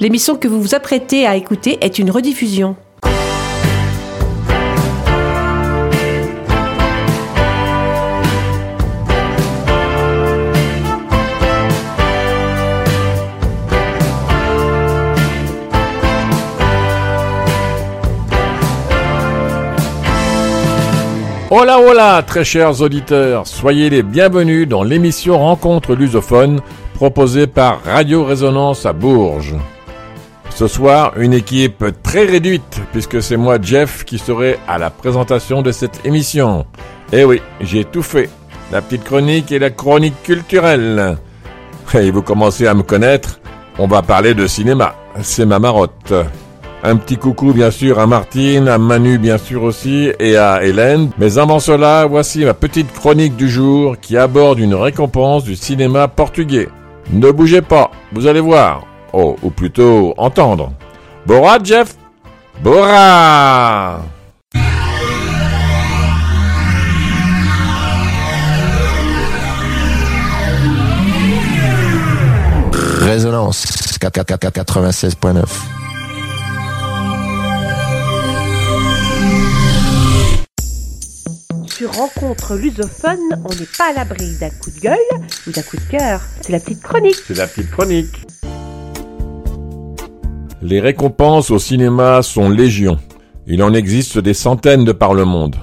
L'émission que vous vous apprêtez à écouter est une rediffusion. Hola hola très chers auditeurs, soyez les bienvenus dans l'émission Rencontre lusophone proposée par Radio Résonance à Bourges. Ce soir, une équipe très réduite puisque c'est moi Jeff qui serai à la présentation de cette émission. Eh oui, j'ai tout fait. La petite chronique et la chronique culturelle. Et vous commencez à me connaître, on va parler de cinéma. C'est ma marotte. Un petit coucou bien sûr à Martine, à Manu bien sûr aussi et à Hélène. Mais avant cela, voici ma petite chronique du jour qui aborde une récompense du cinéma portugais. Ne bougez pas, vous allez voir. Oh, ou plutôt entendre. Bora, Jeff Bora Résonance 96.9 Sur Rencontre lusophone, on n'est pas à l'abri d'un coup de gueule ou d'un coup de cœur. C'est la petite chronique. C'est la petite chronique. Les récompenses au cinéma sont légion. Il en existe des centaines de par le monde.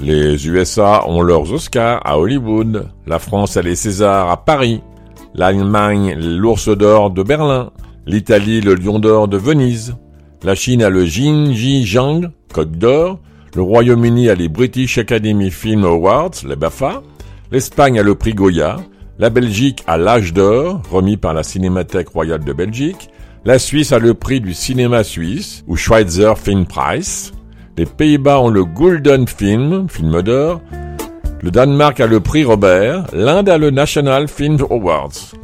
Les USA ont leurs Oscars à Hollywood, la France a les Césars à Paris, l'Allemagne l'Ours d'Or de Berlin, l'Italie le Lion d'Or de Venise, la Chine a le Jinji-Jang, Côte d'Or, le Royaume-Uni a les British Academy Film Awards, les BAFA. L'Espagne a le prix Goya. La Belgique a l'Âge d'Or, remis par la Cinémathèque royale de Belgique. La Suisse a le prix du cinéma suisse, ou Schweizer Film Prize. Les Pays-Bas ont le Golden Film, film d'or. Le Danemark a le prix Robert. L'Inde a le National Film Awards.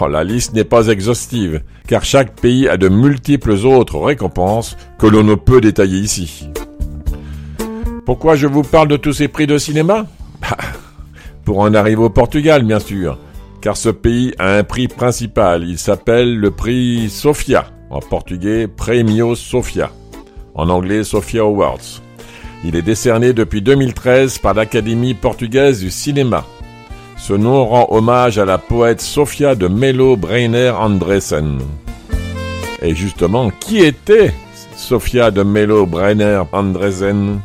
Oh, la liste n'est pas exhaustive, car chaque pays a de multiples autres récompenses que l'on ne peut détailler ici. Pourquoi je vous parle de tous ces prix de cinéma bah, Pour en arriver au Portugal, bien sûr, car ce pays a un prix principal. Il s'appelle le prix Sofia, en portugais Premio Sofia, en anglais Sofia Awards. Il est décerné depuis 2013 par l'Académie portugaise du cinéma. Ce nom rend hommage à la poète Sofia de Melo Breiner Andresen. Et justement, qui était Sofia de Melo Breiner Andresen?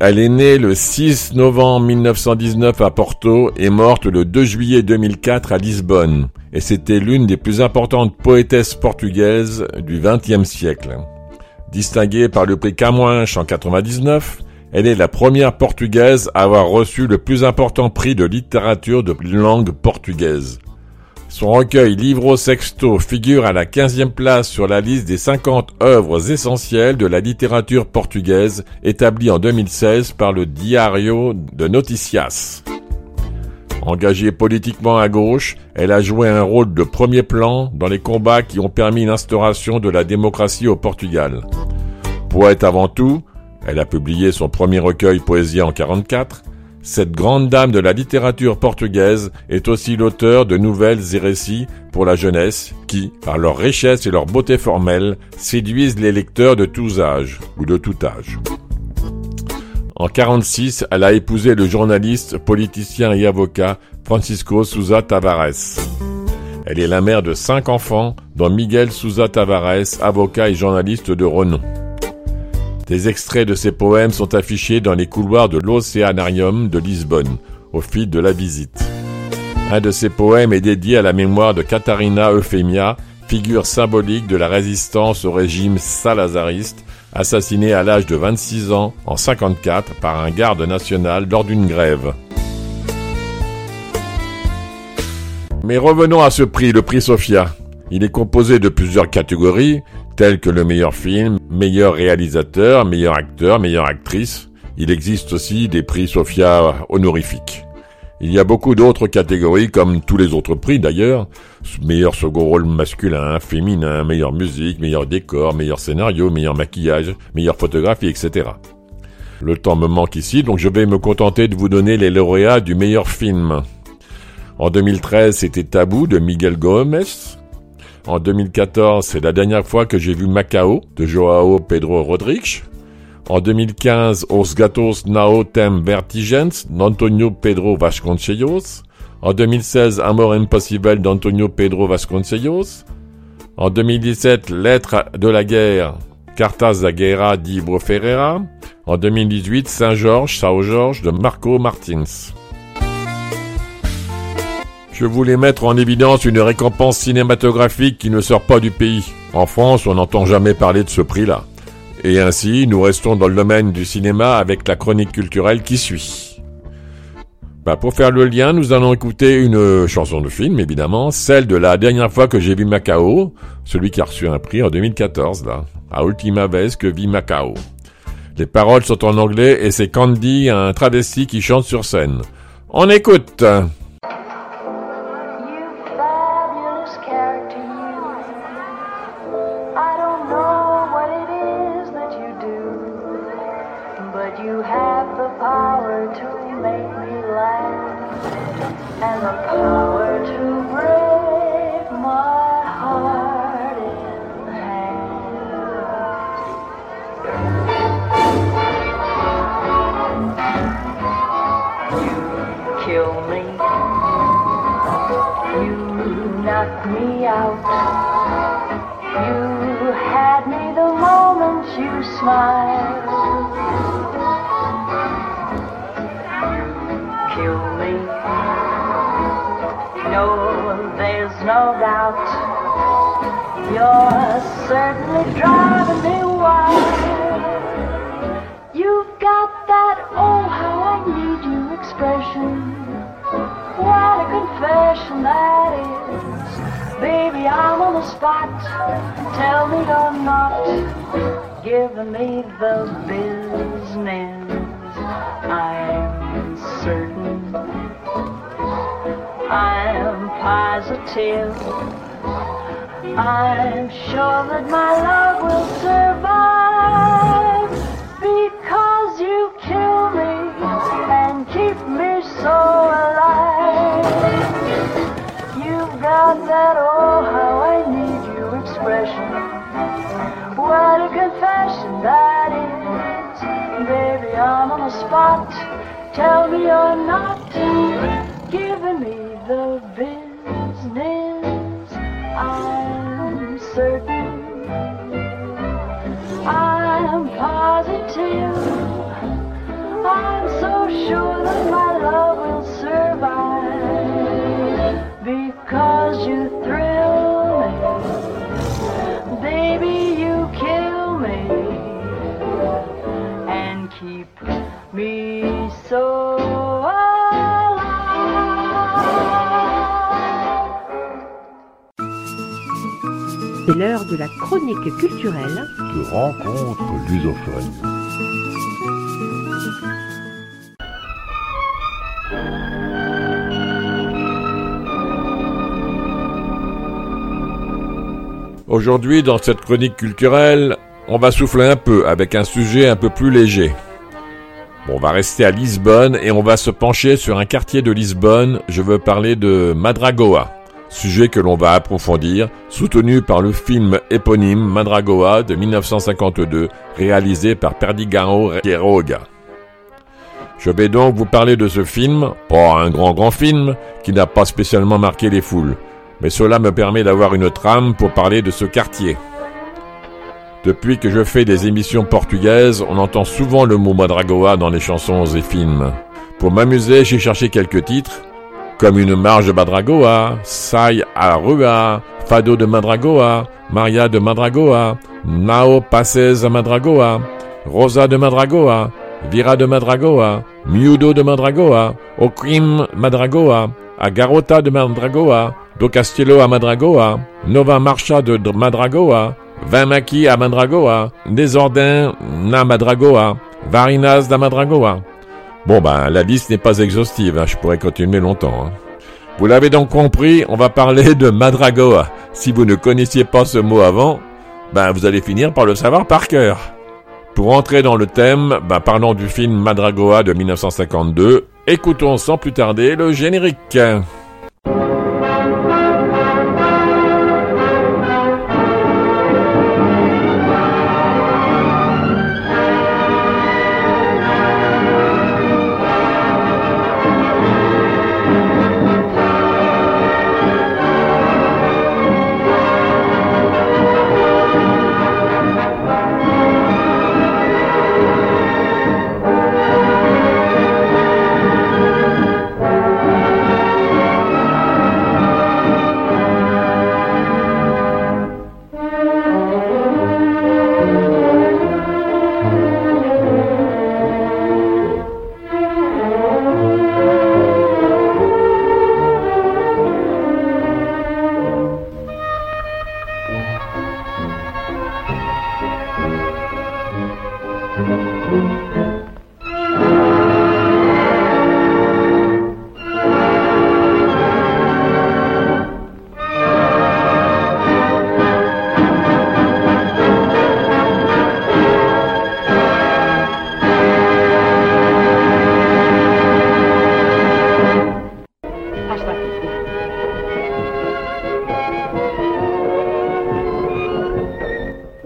Elle est née le 6 novembre 1919 à Porto et morte le 2 juillet 2004 à Lisbonne. Et c'était l'une des plus importantes poétesses portugaises du XXe siècle. Distinguée par le prix Camões en 99, elle est la première portugaise à avoir reçu le plus important prix de littérature de langue portugaise. Son recueil Livro Sexto figure à la 15e place sur la liste des 50 œuvres essentielles de la littérature portugaise établie en 2016 par le Diario de Noticias. Engagée politiquement à gauche, elle a joué un rôle de premier plan dans les combats qui ont permis l'instauration de la démocratie au Portugal. Poète avant tout, elle a publié son premier recueil Poésie en 44, cette grande dame de la littérature portugaise est aussi l'auteur de nouvelles et récits pour la jeunesse qui, par leur richesse et leur beauté formelle, séduisent les lecteurs de tous âges ou de tout âge. En 46, elle a épousé le journaliste, politicien et avocat Francisco Souza Tavares. Elle est la mère de cinq enfants, dont Miguel Souza Tavares, avocat et journaliste de renom. Des extraits de ses poèmes sont affichés dans les couloirs de l'Océanarium de Lisbonne, au fil de la visite. Un de ses poèmes est dédié à la mémoire de Katharina Euphemia, figure symbolique de la résistance au régime salazariste, assassinée à l'âge de 26 ans en 54 par un garde national lors d'une grève. Mais revenons à ce prix, le prix Sophia. Il est composé de plusieurs catégories, tels que le meilleur film, meilleur réalisateur, meilleur acteur, meilleure actrice. Il existe aussi des prix Sophia honorifiques. Il y a beaucoup d'autres catégories, comme tous les autres prix d'ailleurs. Meilleur second rôle masculin, féminin, meilleure musique, meilleur décor, meilleur scénario, meilleur maquillage, meilleure photographie, etc. Le temps me manque ici, donc je vais me contenter de vous donner les lauréats du meilleur film. En 2013, c'était Tabou de Miguel Gomez. En 2014, c'est la dernière fois que j'ai vu Macao de Joao Pedro Rodrigues. En 2015, Os Gatos Nao Tem Vertigens d'Antonio Pedro Vasconcelos. En 2016, Amor Impossible d'Antonio Pedro Vasconcelos. En 2017, Lettre de la guerre, Cartas da Guerra Ferreira. En 2018, Saint-Georges, Sao Georges de Marco Martins. Je voulais mettre en évidence une récompense cinématographique qui ne sort pas du pays. En France, on n'entend jamais parler de ce prix-là. Et ainsi, nous restons dans le domaine du cinéma avec la chronique culturelle qui suit. Bah, pour faire le lien, nous allons écouter une chanson de film, évidemment, celle de la dernière fois que j'ai vu Macao, celui qui a reçu un prix en 2014, là, à Ultima Vez que vit Macao. Les paroles sont en anglais et c'est Candy, un travesti qui chante sur scène. On écoute! you're not giving me the business. I'm certain. I'm positive. I'm so sure that my C'est l'heure de la chronique culturelle de rencontre lusophone. Aujourd'hui, dans cette chronique culturelle, on va souffler un peu avec un sujet un peu plus léger. on va rester à Lisbonne et on va se pencher sur un quartier de Lisbonne. Je veux parler de Madragoa sujet que l'on va approfondir, soutenu par le film éponyme Madragoa de 1952, réalisé par Perdigão Quiroga. Je vais donc vous parler de ce film, pas un grand grand film, qui n'a pas spécialement marqué les foules, mais cela me permet d'avoir une trame pour parler de ce quartier. Depuis que je fais des émissions portugaises, on entend souvent le mot Madragoa dans les chansons et films. Pour m'amuser, j'ai cherché quelques titres, comme une marge de Madragoa, Sai à Rua, Fado de Madragoa, Maria de Madragoa, Nao Passes de Madragoa, Rosa de Madragoa, Vira de Madragoa, Miudo de Madragoa, Okrim Madragoa, Agarota de Madragoa, Do Castillo à Madragoa, Nova Marcha de Madragoa, Vimaki à Madragoa, Desordin na Madragoa, Varinas da Madragoa. Bon ben, la liste n'est pas exhaustive, hein, je pourrais continuer longtemps. Hein. Vous l'avez donc compris, on va parler de Madragoa. Si vous ne connaissiez pas ce mot avant, ben vous allez finir par le savoir par cœur. Pour entrer dans le thème, ben parlons du film Madragoa de 1952. Écoutons sans plus tarder le générique.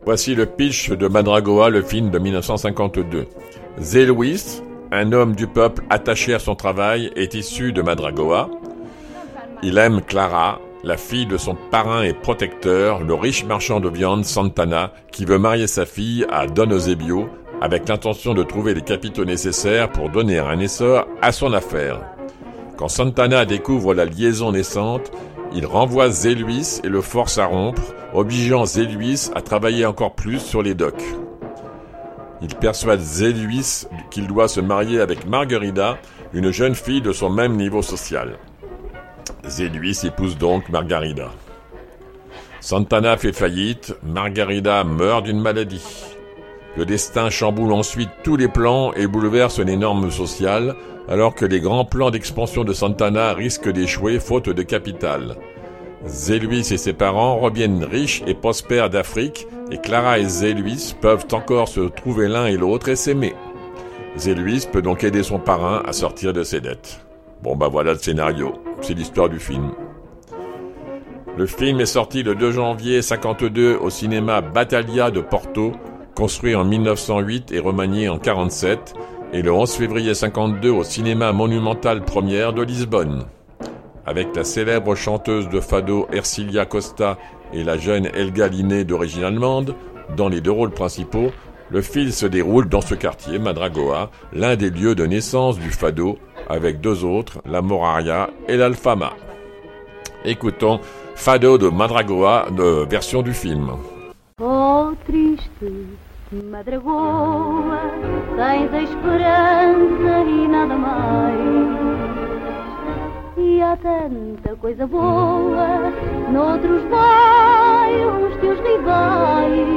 Voici le pitch de Madragoa, le film de 1952. Zé un homme du peuple attaché à son travail, est issu de Madragoa. Il aime Clara, la fille de son parrain et protecteur, le riche marchand de viande Santana, qui veut marier sa fille à Don Eusebio avec l'intention de trouver les capitaux nécessaires pour donner un essor à son affaire. Quand Santana découvre la liaison naissante, il renvoie Zéluis et le force à rompre, obligeant Zéluis à travailler encore plus sur les docks. Il persuade Zéluis qu'il doit se marier avec Margarida, une jeune fille de son même niveau social. Zéluis épouse donc Margarida. Santana fait faillite, Margarida meurt d'une maladie. Le destin chamboule ensuite tous les plans et bouleverse les normes sociales, alors que les grands plans d'expansion de Santana risquent d'échouer faute de capital. Zéluis et ses parents reviennent riches et prospères d'Afrique, et Clara et Zéluis peuvent encore se trouver l'un et l'autre et s'aimer. Zéluis peut donc aider son parrain à sortir de ses dettes. Bon bah voilà le scénario, c'est l'histoire du film. Le film est sorti le 2 janvier 52 au cinéma Battaglia de Porto, construit en 1908 et remanié en 47, et le 11 février 52 au cinéma monumental première de Lisbonne. Avec la célèbre chanteuse de fado Ercilia Costa et la jeune Elga Linné d'origine allemande, dans les deux rôles principaux, le film se déroule dans ce quartier, Madragoa, l'un des lieux de naissance du fado, avec deux autres, la Moraria et l'Alfama. Écoutons Fado de Madragoa, de version du film. Oh, triste Madragoa, tens a esperança e nada mais. E há tanta coisa boa noutros bairros teus rivais.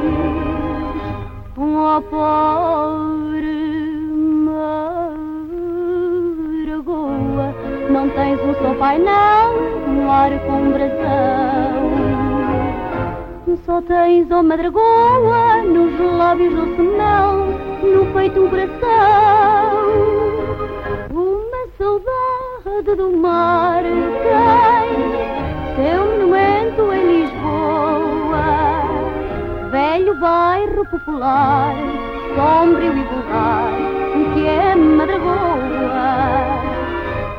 Oh, pobre Madragoa, não tens um só painel, um ar com brasão. Só tens, oh madragoa, nos lábios doce mel, no peito um coração. Uma saudade do mar tem seu monumento em Lisboa. Velho bairro popular, sombrio e vulgar, que é madragoa.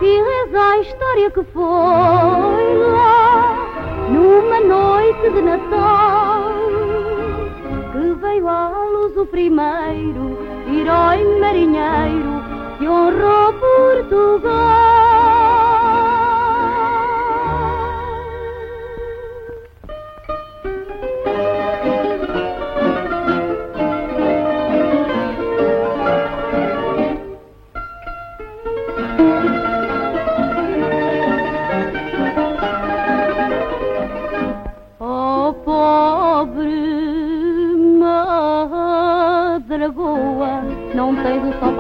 E reza a história que foi lá numa noite de Natal veio à luz o primeiro herói marinheiro que honrou Portugal.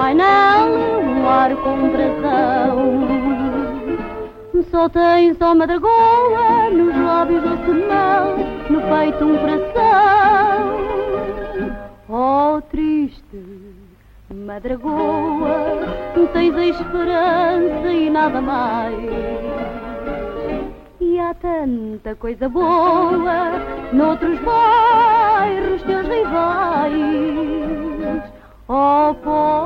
Painel, um ar com brasão. Só tens, oh Madragoa, nos lábios doce mel, no peito um coração. Oh, triste Madragoa, tens a esperança e nada mais. E há tanta coisa boa noutros bairros teus rivais. Oh, pobre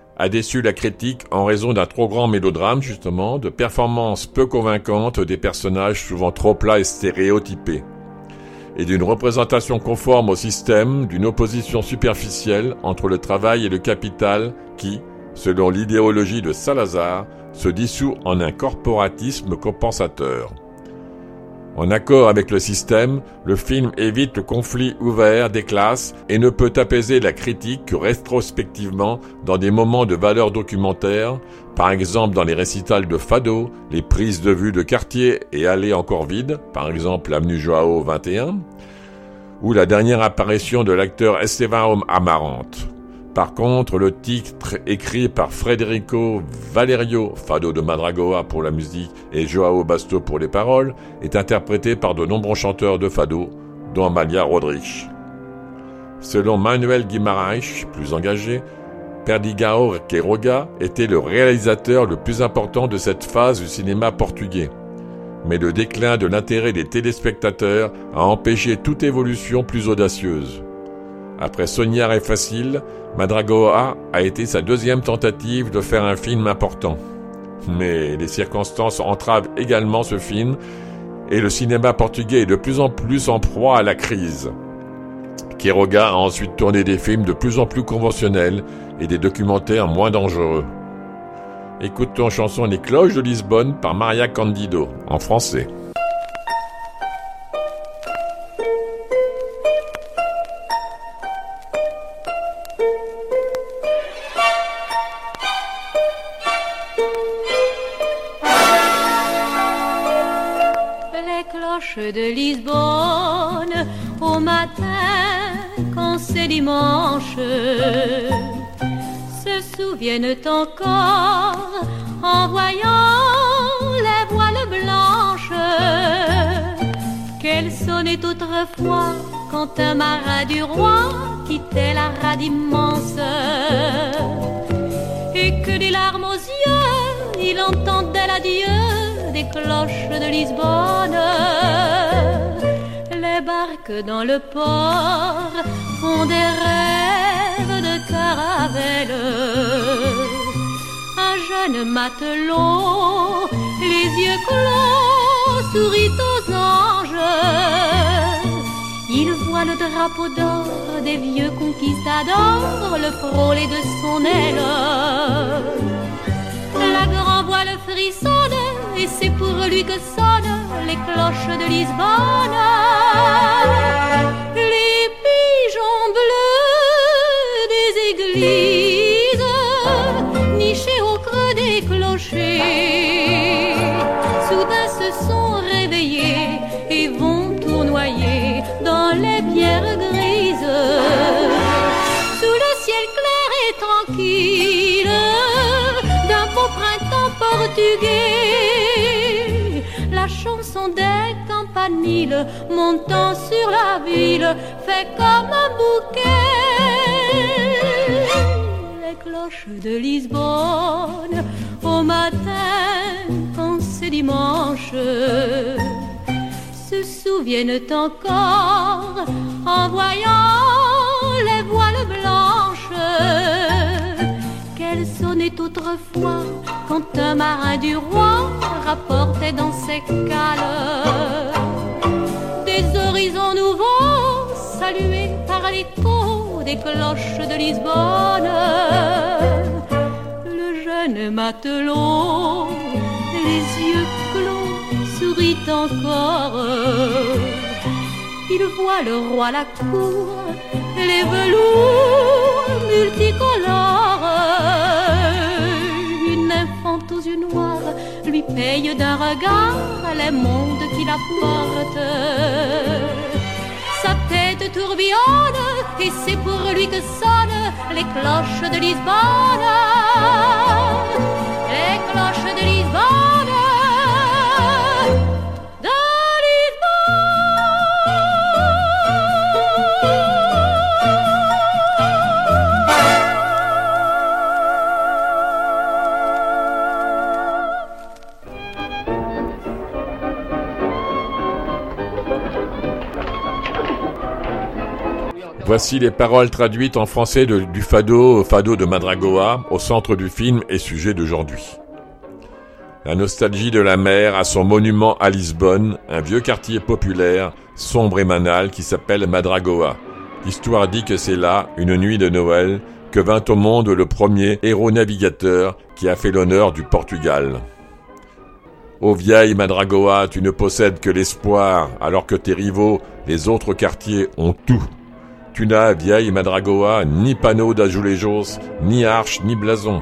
a déçu la critique en raison d'un trop grand mélodrame justement, de performances peu convaincantes des personnages souvent trop plats et stéréotypés, et d'une représentation conforme au système d'une opposition superficielle entre le travail et le capital qui, selon l'idéologie de Salazar, se dissout en un corporatisme compensateur. En accord avec le système, le film évite le conflit ouvert des classes et ne peut apaiser la critique que rétrospectivement dans des moments de valeur documentaire, par exemple dans les récitals de Fado, les prises de vue de quartier et allées encore vides, par exemple l'avenue Joao 21, ou la dernière apparition de l'acteur Esteban Amarante. Par contre, le titre écrit par Federico Valerio, Fado de Madragoa pour la musique et Joao Basto pour les paroles, est interprété par de nombreux chanteurs de Fado, dont Amalia Rodrigues. Selon Manuel Guimaraes, plus engagé, Perdigao Queiroga était le réalisateur le plus important de cette phase du cinéma portugais. Mais le déclin de l'intérêt des téléspectateurs a empêché toute évolution plus audacieuse. Après Sonia et Facile, Madragoa a été sa deuxième tentative de faire un film important. Mais les circonstances entravent également ce film et le cinéma portugais est de plus en plus en proie à la crise. Quiroga a ensuite tourné des films de plus en plus conventionnels et des documentaires moins dangereux. Écoutons chanson Les cloches de Lisbonne par Maria Candido en français. Un marin du roi quittait la rade immense et que des larmes aux yeux il entendait l'adieu des cloches de Lisbonne. Les barques dans le port font des rêves de caravelle. Un jeune matelot, les yeux clos, sourit aux anges. Il voit le drapeau d'or des vieux conquistadors le frôler de son aile. La grand voile frissonne et c'est pour lui que sonnent les cloches de Lisbonne. Les pigeons bleus des églises, portugais chanson des campaniles montant sur la ville fait comme un bouquet. Les cloches de Lisbonne au matin quand c'est dimanche se souviennent encore en voyant autrefois quand un marin du roi rapportait dans ses cales des horizons nouveaux salués par l'écho des cloches de Lisbonne. Le jeune matelot, les yeux clos, sourit encore. Il voit le roi la cour, les velours multicolores lui paye d'un regard les mondes qu'il apporte. Sa tête tourbillonne et c'est pour lui que sonnent les cloches de Lisbonne. Les cloches de Lisbonne. Voici les paroles traduites en français du fado, fado de Madragoa, au centre du film et sujet d'aujourd'hui. La nostalgie de la mer a son monument à Lisbonne, un vieux quartier populaire, sombre et manal, qui s'appelle Madragoa. L'histoire dit que c'est là, une nuit de Noël, que vint au monde le premier héros navigateur qui a fait l'honneur du Portugal. Ô vieille Madragoa, tu ne possèdes que l'espoir, alors que tes rivaux, les autres quartiers, ont tout. Tu n'as, vieille Madragoa, ni panneau d'Ajoulejos, ni arche, ni blason.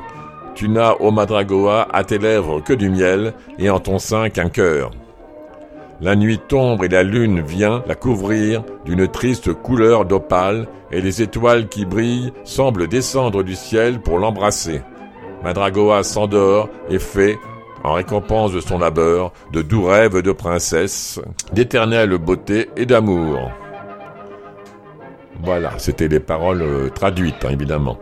Tu n'as, ô Madragoa, à tes lèvres que du miel, et en ton sein qu'un cœur. La nuit tombe et la lune vient la couvrir d'une triste couleur d'opale, et les étoiles qui brillent semblent descendre du ciel pour l'embrasser. Madragoa s'endort et fait, en récompense de son labeur, de doux rêves de princesse, d'éternelle beauté et d'amour. Voilà, c'était les paroles euh, traduites, hein, évidemment.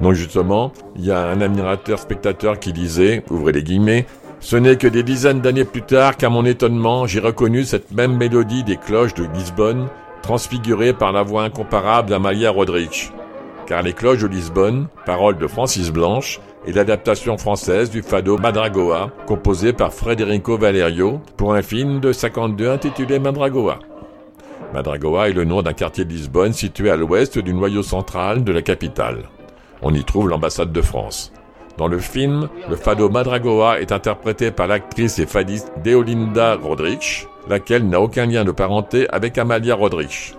Donc justement, il y a un admirateur spectateur qui disait, ouvrez les guillemets, ce n'est que des dizaines d'années plus tard qu'à mon étonnement, j'ai reconnu cette même mélodie des cloches de Lisbonne, transfigurée par la voix incomparable d'Amalia Rodrigues. Car les cloches de Lisbonne, paroles de Francis Blanche, et l'adaptation française du fado Madragoa, composé par Federico Valerio, pour un film de 52 intitulé Madragoa. Madragoa est le nom d'un quartier de Lisbonne situé à l'ouest du noyau central de la capitale. On y trouve l'ambassade de France. Dans le film, le fado Madragoa est interprété par l'actrice et fadiste Deolinda Rodrigues, laquelle n'a aucun lien de parenté avec Amalia Rodrigues.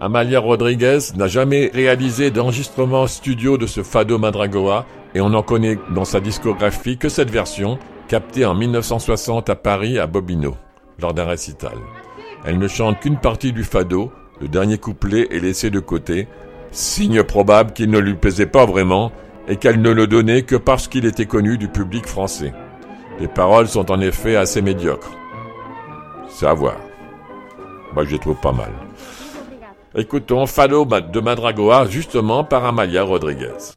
Amalia Rodriguez n'a jamais réalisé d'enregistrement studio de ce fado Madragoa et on n'en connaît dans sa discographie que cette version, captée en 1960 à Paris à Bobino, lors d'un récital. Elle ne chante qu'une partie du fado, le dernier couplet est laissé de côté, signe probable qu'il ne lui plaisait pas vraiment et qu'elle ne le donnait que parce qu'il était connu du public français. Les paroles sont en effet assez médiocres. C'est à voir. Moi, je les trouve pas mal. Écoutons Fado de Madragoa, justement par Amalia Rodriguez.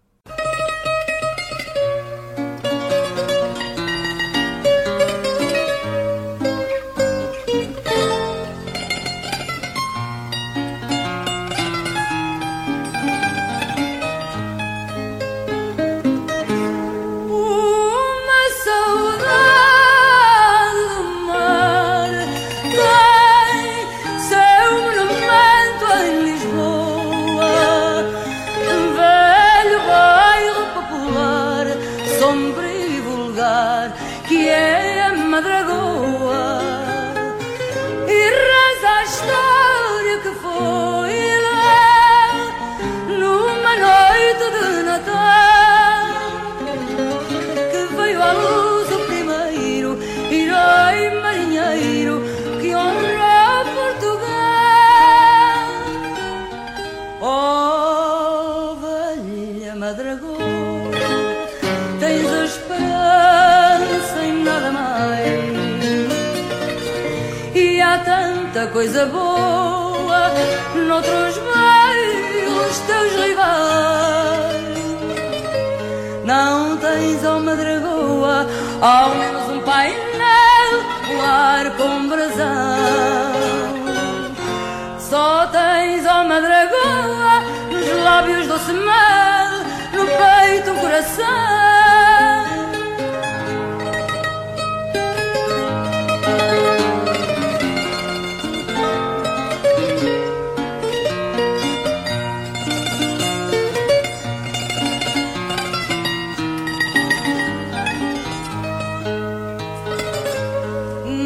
Coração.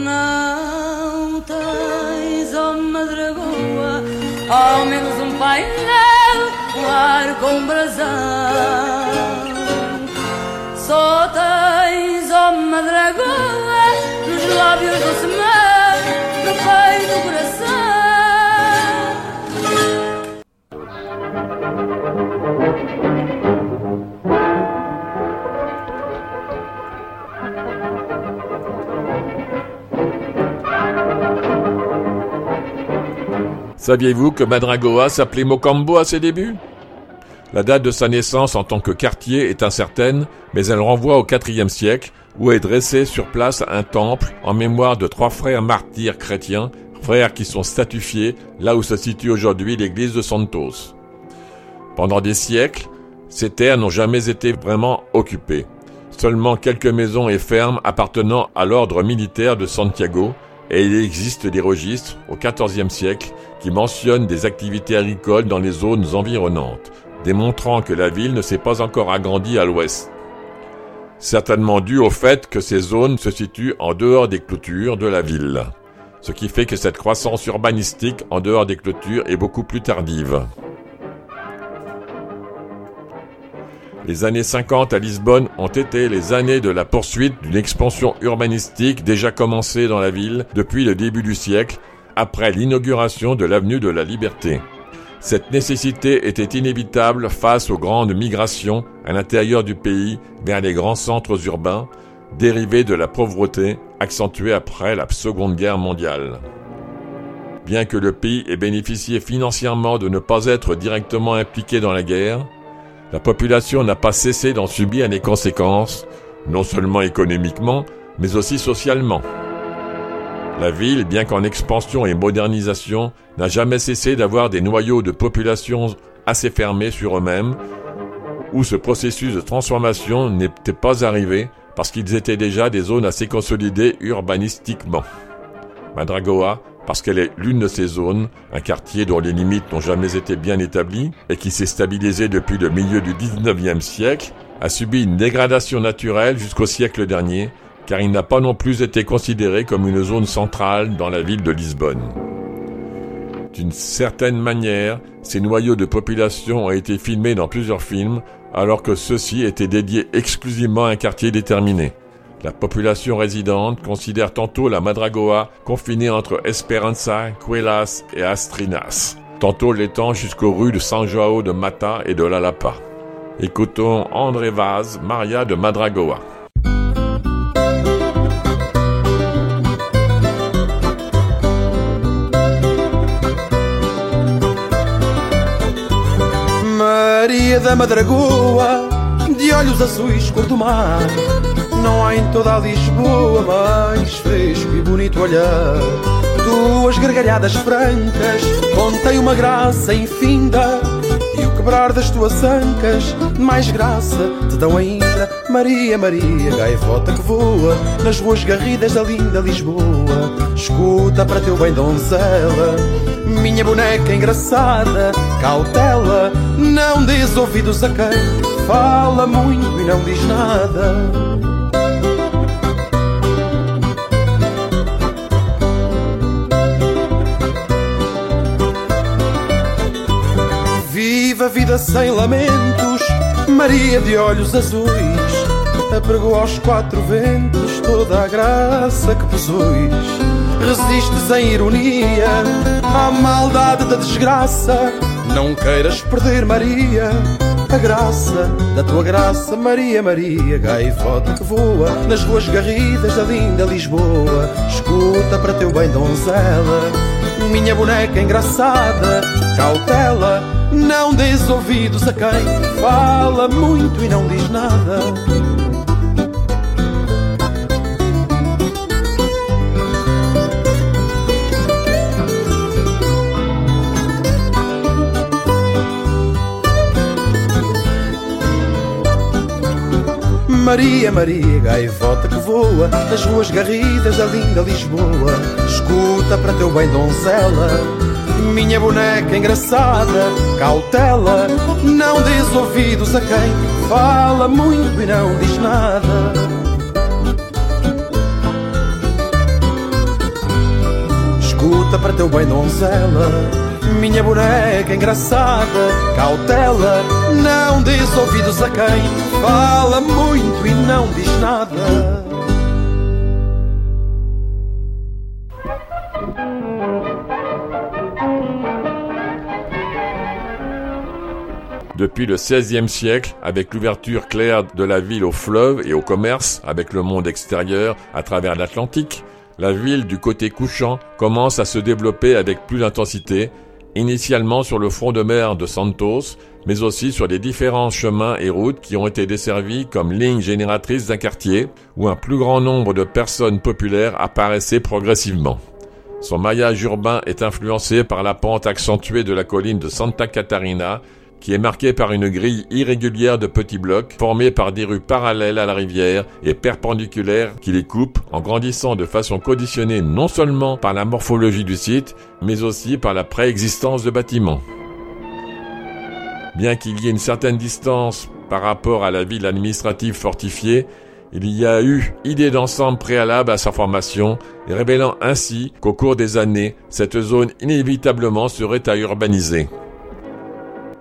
Não tens, ó Madragoa, ao menos um painel, um ar com brasão. Saviez-vous que Madragoa s'appelait Mocambo à ses débuts? La date de sa naissance en tant que quartier est incertaine, mais elle renvoie au IVe siècle, où est dressé sur place un temple en mémoire de trois frères martyrs chrétiens, frères qui sont statifiés là où se situe aujourd'hui l'église de Santos. Pendant des siècles, ces terres n'ont jamais été vraiment occupées. Seulement quelques maisons et fermes appartenant à l'ordre militaire de Santiago, et il existe des registres au XIVe siècle qui mentionnent des activités agricoles dans les zones environnantes, démontrant que la ville ne s'est pas encore agrandie à l'ouest. certainement dû au fait que ces zones se situent en dehors des clôtures de la ville, ce qui fait que cette croissance urbanistique en dehors des clôtures est beaucoup plus tardive. Les années 50 à Lisbonne ont été les années de la poursuite d'une expansion urbanistique déjà commencée dans la ville depuis le début du siècle, après l'inauguration de l'avenue de la Liberté. Cette nécessité était inévitable face aux grandes migrations à l'intérieur du pays vers les grands centres urbains, dérivés de la pauvreté accentuée après la Seconde Guerre mondiale. Bien que le pays ait bénéficié financièrement de ne pas être directement impliqué dans la guerre, la population n'a pas cessé d'en subir les conséquences, non seulement économiquement, mais aussi socialement. La ville, bien qu'en expansion et modernisation, n'a jamais cessé d'avoir des noyaux de population assez fermés sur eux-mêmes, où ce processus de transformation n'était pas arrivé parce qu'ils étaient déjà des zones assez consolidées urbanistiquement. Madragoa, parce qu'elle est l'une de ces zones, un quartier dont les limites n'ont jamais été bien établies et qui s'est stabilisé depuis le milieu du 19e siècle, a subi une dégradation naturelle jusqu'au siècle dernier, car il n'a pas non plus été considéré comme une zone centrale dans la ville de Lisbonne. D'une certaine manière, ces noyaux de population ont été filmés dans plusieurs films, alors que ceux-ci étaient dédiés exclusivement à un quartier déterminé. La population résidente considère tantôt la Madragoa confinée entre Esperanza, Cuelas et Astrinas, tantôt l'étang jusqu'aux rues de San Joao de Mata et de La Lapa. Écoutons André Vaz, Maria de Madragoa. Maria da Madragoa, de olhos azuis. Não há em toda a Lisboa mais fresco e bonito olhar. Tuas gargalhadas francas contém uma graça infinda. E o quebrar das tuas ancas, mais graça te dão ainda. Maria, Maria, gaivota que voa nas ruas garridas da linda Lisboa. Escuta para teu bem, donzela, minha boneca engraçada. Cautela, não des ouvidos a quem fala muito e não diz nada. A vida sem lamentos, Maria de olhos azuis, apregou aos quatro ventos toda a graça que possuis. Resistes em ironia à maldade da desgraça, não queiras perder Maria. A graça da tua graça, Maria, Maria, gaivota que voa nas ruas garridas da linda Lisboa. Escuta para teu bem, donzela, minha boneca engraçada, cautela, não des ouvidos a quem fala muito e não diz nada. Maria, Maria, gaivota que voa nas ruas garridas da linda Lisboa. Escuta para teu bem, donzela, minha boneca engraçada, cautela, não des ouvidos a quem fala muito e não diz nada. Escuta para teu bem, donzela, minha boneca engraçada, cautela, não des ouvidos a quem fala muito e não diz nada. Depuis le XVIe siècle, avec l'ouverture claire de la ville au fleuve et au commerce avec le monde extérieur à travers l'Atlantique, la ville du côté couchant commence à se développer avec plus d'intensité, initialement sur le front de mer de Santos, mais aussi sur les différents chemins et routes qui ont été desservis comme lignes génératrices d'un quartier, où un plus grand nombre de personnes populaires apparaissaient progressivement. Son maillage urbain est influencé par la pente accentuée de la colline de Santa Catarina, qui est marquée par une grille irrégulière de petits blocs formés par des rues parallèles à la rivière et perpendiculaires qui les coupent en grandissant de façon conditionnée non seulement par la morphologie du site, mais aussi par la préexistence de bâtiments. Bien qu'il y ait une certaine distance par rapport à la ville administrative fortifiée, Il y a eu idée d'ensemble préalable à sa formation, révélant ainsi qu'au cours des années, cette zone inévitablement serait à urbaniser.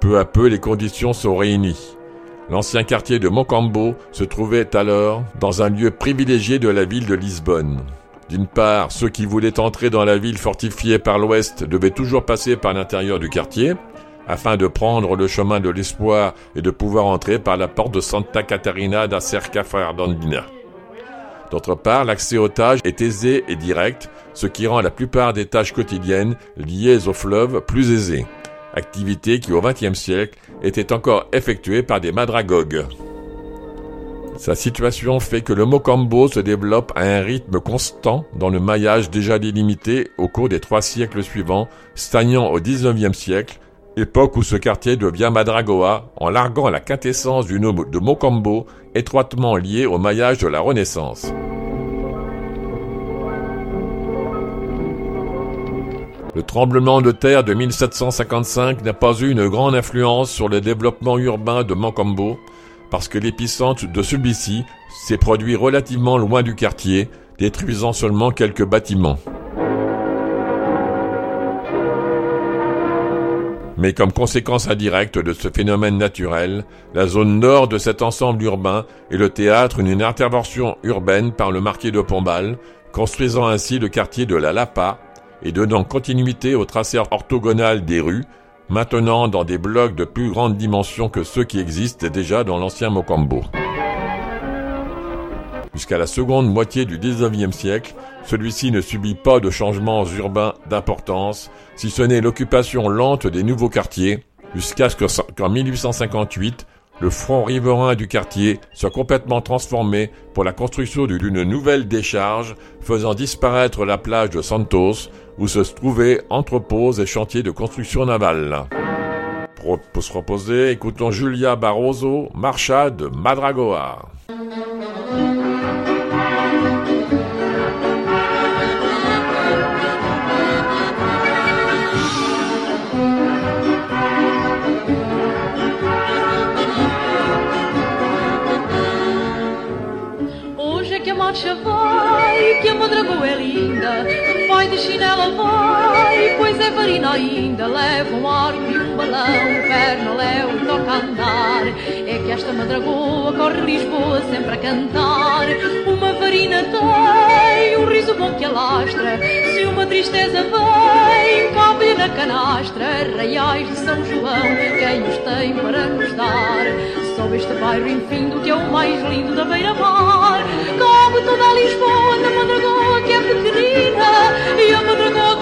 Peu à peu, les conditions sont réunies. L'ancien quartier de Mocambo se trouvait alors dans un lieu privilégié de la ville de Lisbonne. D'une part, ceux qui voulaient entrer dans la ville fortifiée par l'ouest devaient toujours passer par l'intérieur du quartier, afin de prendre le chemin de l'espoir et de pouvoir entrer par la porte de Santa Catarina da Cerca Fernandina. D'autre part, l'accès aux tâches est aisé et direct, ce qui rend la plupart des tâches quotidiennes liées au fleuve plus aisées, activité qui au XXe siècle était encore effectuée par des madragogues. Sa situation fait que le Mocambo se développe à un rythme constant dans le maillage déjà délimité au cours des trois siècles suivants, stagnant au XIXe siècle, époque où ce quartier devient Madragoa en larguant la quintessence du nom de Mocambo étroitement lié au maillage de la Renaissance. Le tremblement de terre de 1755 n'a pas eu une grande influence sur le développement urbain de Mocambo, parce que l'épicentre de celui-ci s'est produit relativement loin du quartier, détruisant seulement quelques bâtiments. Mais comme conséquence indirecte de ce phénomène naturel, la zone nord de cet ensemble urbain est le théâtre d'une intervention urbaine par le marquis de Pombal, construisant ainsi le quartier de la Lapa et donnant continuité au tracé orthogonal des rues, maintenant dans des blocs de plus grande dimension que ceux qui existent déjà dans l'ancien Mocambo. Jusqu'à la seconde moitié du XIXe siècle, celui-ci ne subit pas de changements urbains d'importance, si ce n'est l'occupation lente des nouveaux quartiers, jusqu'à ce qu'en 1858, le front riverain du quartier soit complètement transformé pour la construction d'une nouvelle décharge faisant disparaître la plage de Santos où se trouvaient entrepôts et chantiers de construction navale. Pour, se reposer, écoutons Julia Barroso, Marcha de Madragoa. Pois é farina ainda. Leva um arco e um balão, perna, léu e toca a andar. É que esta madragoa corre Lisboa sempre a cantar. Uma varina tem, um riso bom que alastra. Se uma tristeza vem, cabe na canastra. Reais de São João, quem os tem para nos dar? Só este bairro infindo que é o mais lindo da beira-mar. Cabe toda a Lisboa na madragoa que é pequenina. E a madragoa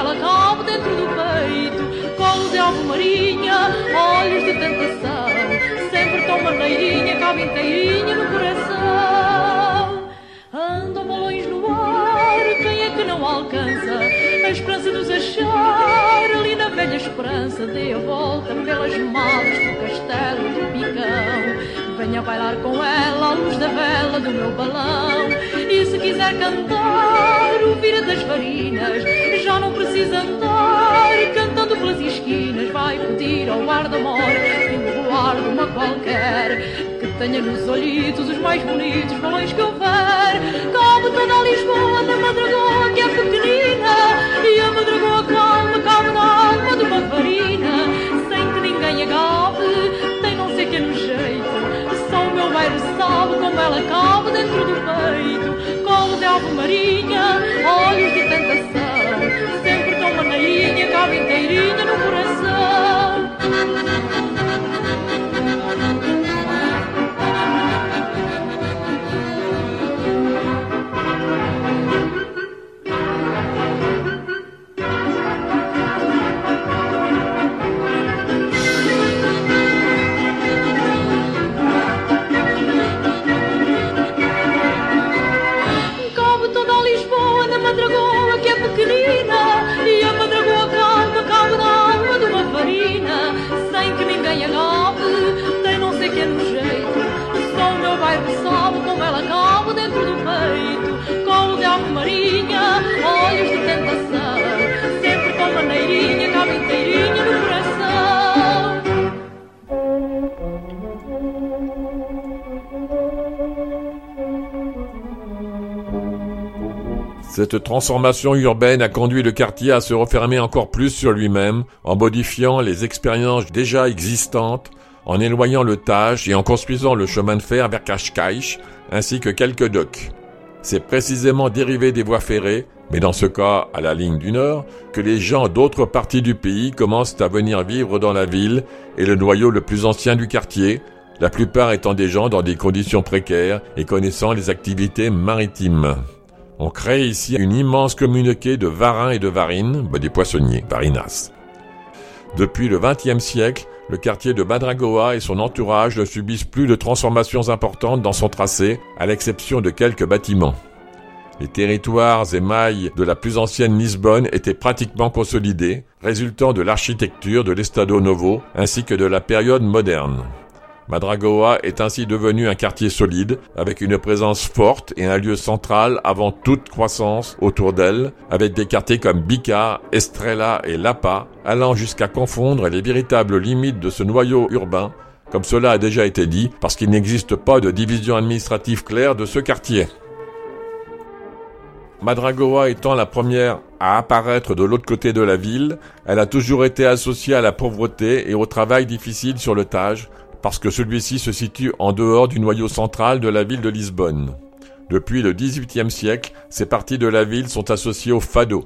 ela cabe dentro do peito. Colo de alvo marinha, olhos de tentação. Sempre tão maneirinha, cabe inteirinha no coração. Andam balões no ar, quem é que não alcança a esperança nos achar ali na velha esperança? Dê a volta pelas malas do castelo do picão. Venha bailar com ela à luz da vela do meu balão. E se quiser cantar o vira das varinas, já não precisa andar cantando pelas esquinas. Vai pedir ao guarda-mor um guarda uma qualquer que tenha nos olhitos os mais bonitos balões que houver. Cabe toda a Lisboa da madragoa que é pequenina sabe como ela cabe dentro do peito. Colo de ave marinha, olhos de tentação, Cette transformation urbaine a conduit le quartier à se refermer encore plus sur lui-même, en modifiant les expériences déjà existantes, en éloignant le Tage et en construisant le chemin de fer vers Cascais, ainsi que quelques docks. C'est précisément dérivé des voies ferrées, mais dans ce cas à la ligne du Nord, que les gens d'autres parties du pays commencent à venir vivre dans la ville et le noyau le plus ancien du quartier, la plupart étant des gens dans des conditions précaires et connaissant les activités maritimes. On crée ici une immense communauté de varins et de varines, bah, des poissonniers, varinas. Depuis le XXe siècle, le quartier de Madragoa et son entourage ne subissent plus de transformations importantes dans son tracé, à l'exception de quelques bâtiments. Les territoires et mailles de la plus ancienne Lisbonne étaient pratiquement consolidés, résultant de l'architecture de l'Estado Novo ainsi que de la période moderne. Madragoa est ainsi devenu un quartier solide, avec une présence forte et un lieu central avant toute croissance autour d'elle, avec des quartiers comme Bica, Estrella et Lapa, allant jusqu'à confondre les véritables limites de ce noyau urbain, comme cela a déjà été dit, parce qu'il n'existe pas de division administrative claire de ce quartier. Madragoa étant la première à apparaître de l'autre côté de la ville, elle a toujours été associée à la pauvreté et au travail difficile sur le Tage, parce que celui-ci se situe en dehors du noyau central de la ville de Lisbonne. Depuis le XVIIIe siècle, ces parties de la ville sont associées au fado.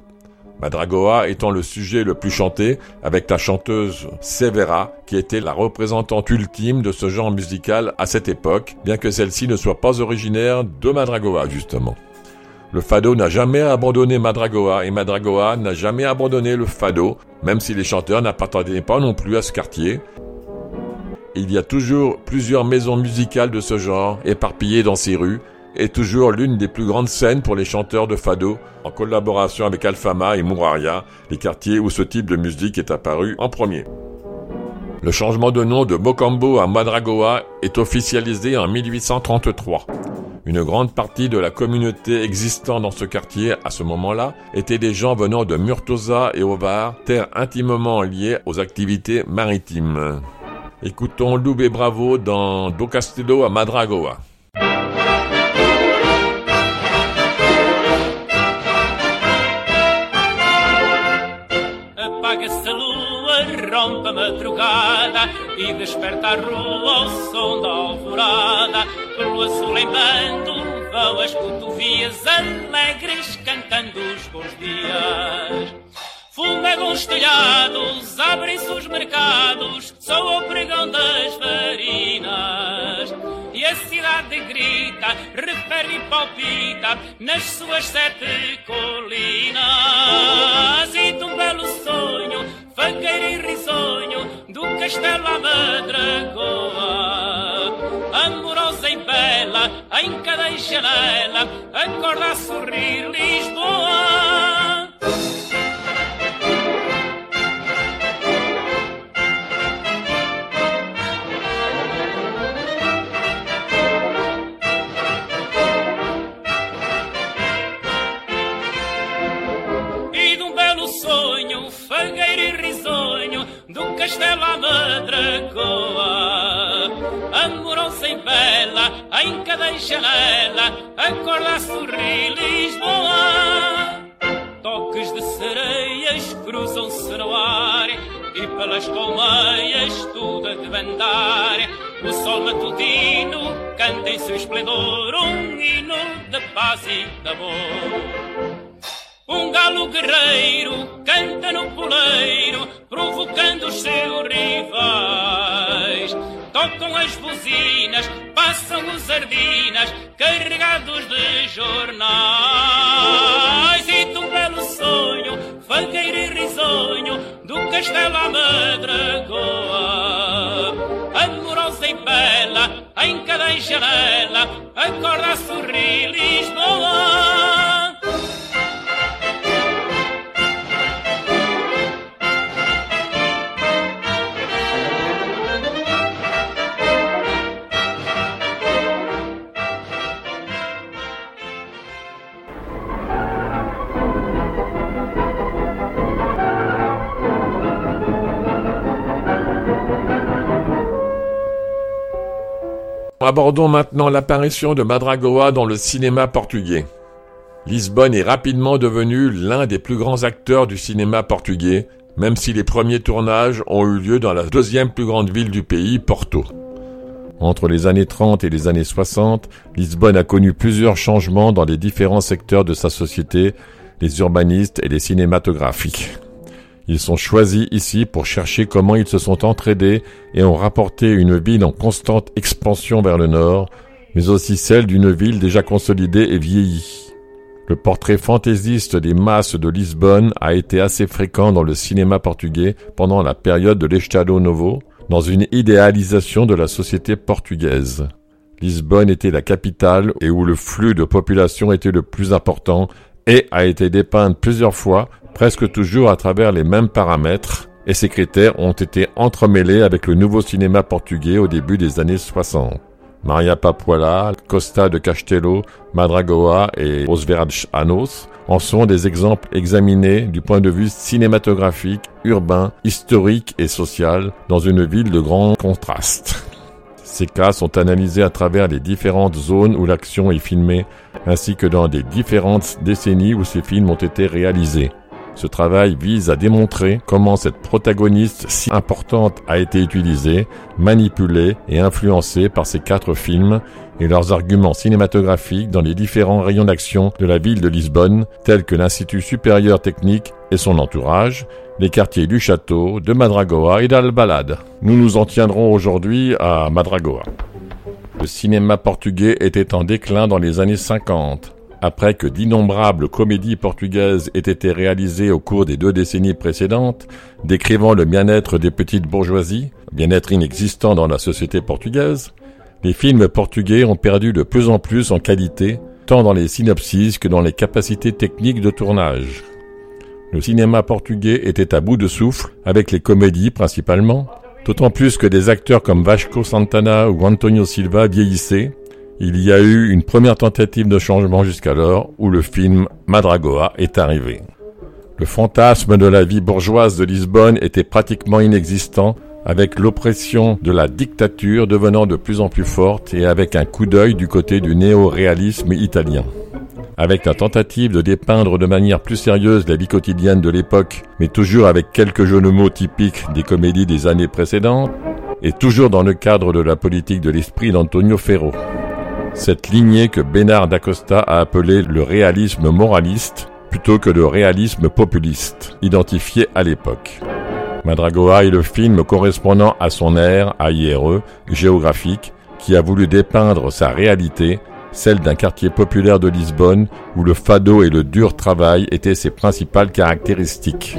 Madragoa étant le sujet le plus chanté, avec la chanteuse Severa, qui était la représentante ultime de ce genre musical à cette époque, bien que celle-ci ne soit pas originaire de Madragoa, justement. Le fado n'a jamais abandonné Madragoa et Madragoa n'a jamais abandonné le fado, même si les chanteurs n'appartenaient pas non plus à ce quartier, il y a toujours plusieurs maisons musicales de ce genre éparpillées dans ces rues et toujours l'une des plus grandes scènes pour les chanteurs de fado en collaboration avec Alfama et Mouraria, les quartiers où ce type de musique est apparu en premier. Le changement de nom de Mokambo à Madragoa est officialisé en 1833. Une grande partie de la communauté existant dans ce quartier à ce moment-là était des gens venant de Murtosa et Ovar, terres intimement liées aux activités maritimes. Écoutons Loubé Bravo dans Do Castello à Madragoa. Apaga-se a lua, rompe a madrugada e desperta a rua ao som da alvorada. Pelo azul em bando vão as cotovias alegres cantando os bons dias. Fumegam os telhados, abrem-se os mercados, soa o pregão das farinas. E a cidade grita, refere e palpita nas suas sete colinas. E de um belo sonho, fagueiro e risonho, do castelo à madragoa. Amorosa e bela, em cada janela, acorda a sorrir Lisboa. Abordons maintenant l'apparition de Madragoa dans le cinéma portugais. Lisbonne est rapidement devenu l'un des plus grands acteurs du cinéma portugais, même si les premiers tournages ont eu lieu dans la deuxième plus grande ville du pays, Porto. Entre les années 30 et les années 60, Lisbonne a connu plusieurs changements dans les différents secteurs de sa société, les urbanistes et les cinématographiques. Ils sont choisis ici pour chercher comment ils se sont entraidés et ont rapporté une ville en constante expansion vers le nord, mais aussi celle d'une ville déjà consolidée et vieillie. Le portrait fantaisiste des masses de Lisbonne a été assez fréquent dans le cinéma portugais pendant la période de l'Estado Novo, dans une idéalisation de la société portugaise. Lisbonne était la capitale et où le flux de population était le plus important et a été dépeinte plusieurs fois, presque toujours à travers les mêmes paramètres, et ces critères ont été entremêlés avec le nouveau cinéma portugais au début des années 60. Maria Papuala, Costa de Castelo, Madragoa et Os Anos en sont des exemples examinés du point de vue cinématographique, urbain, historique et social dans une ville de grand contraste. Ces cas sont analysés à travers les différentes zones où l'action est filmée, ainsi que dans les différentes décennies où ces films ont été réalisés. Ce travail vise à démontrer comment cette protagoniste si importante a été utilisée, manipulée et influencée par ces quatre films et leurs arguments cinématographiques dans les différents rayons d'action de la ville de Lisbonne, tels que l'Institut supérieur technique et son entourage, les quartiers du château, de Madragoa et d'Albalade. Nous nous en tiendrons aujourd'hui à Madragoa. Le cinéma portugais était en déclin dans les années 50 après que d'innombrables comédies portugaises aient été réalisées au cours des deux décennies précédentes, décrivant le bien-être des petites bourgeoisies, bien-être inexistant dans la société portugaise, les films portugais ont perdu de plus en plus en qualité, tant dans les synopsis que dans les capacités techniques de tournage. Le cinéma portugais était à bout de souffle, avec les comédies principalement, d'autant plus que des acteurs comme Vasco Santana ou Antonio Silva vieillissaient, il y a eu une première tentative de changement jusqu'alors où le film Madragoa est arrivé. Le fantasme de la vie bourgeoise de Lisbonne était pratiquement inexistant avec l'oppression de la dictature devenant de plus en plus forte et avec un coup d'œil du côté du néo-réalisme italien. Avec la tentative de dépeindre de manière plus sérieuse la vie quotidienne de l'époque, mais toujours avec quelques jeux de mots typiques des comédies des années précédentes, et toujours dans le cadre de la politique de l'esprit d'Antonio Ferro cette lignée que Bénard d'Acosta a appelée le réalisme moraliste plutôt que le réalisme populiste, identifié à l'époque. Madragoa est le film correspondant à son ère, IRE, géographique, qui a voulu dépeindre sa réalité, celle d'un quartier populaire de Lisbonne où le fado et le dur travail étaient ses principales caractéristiques.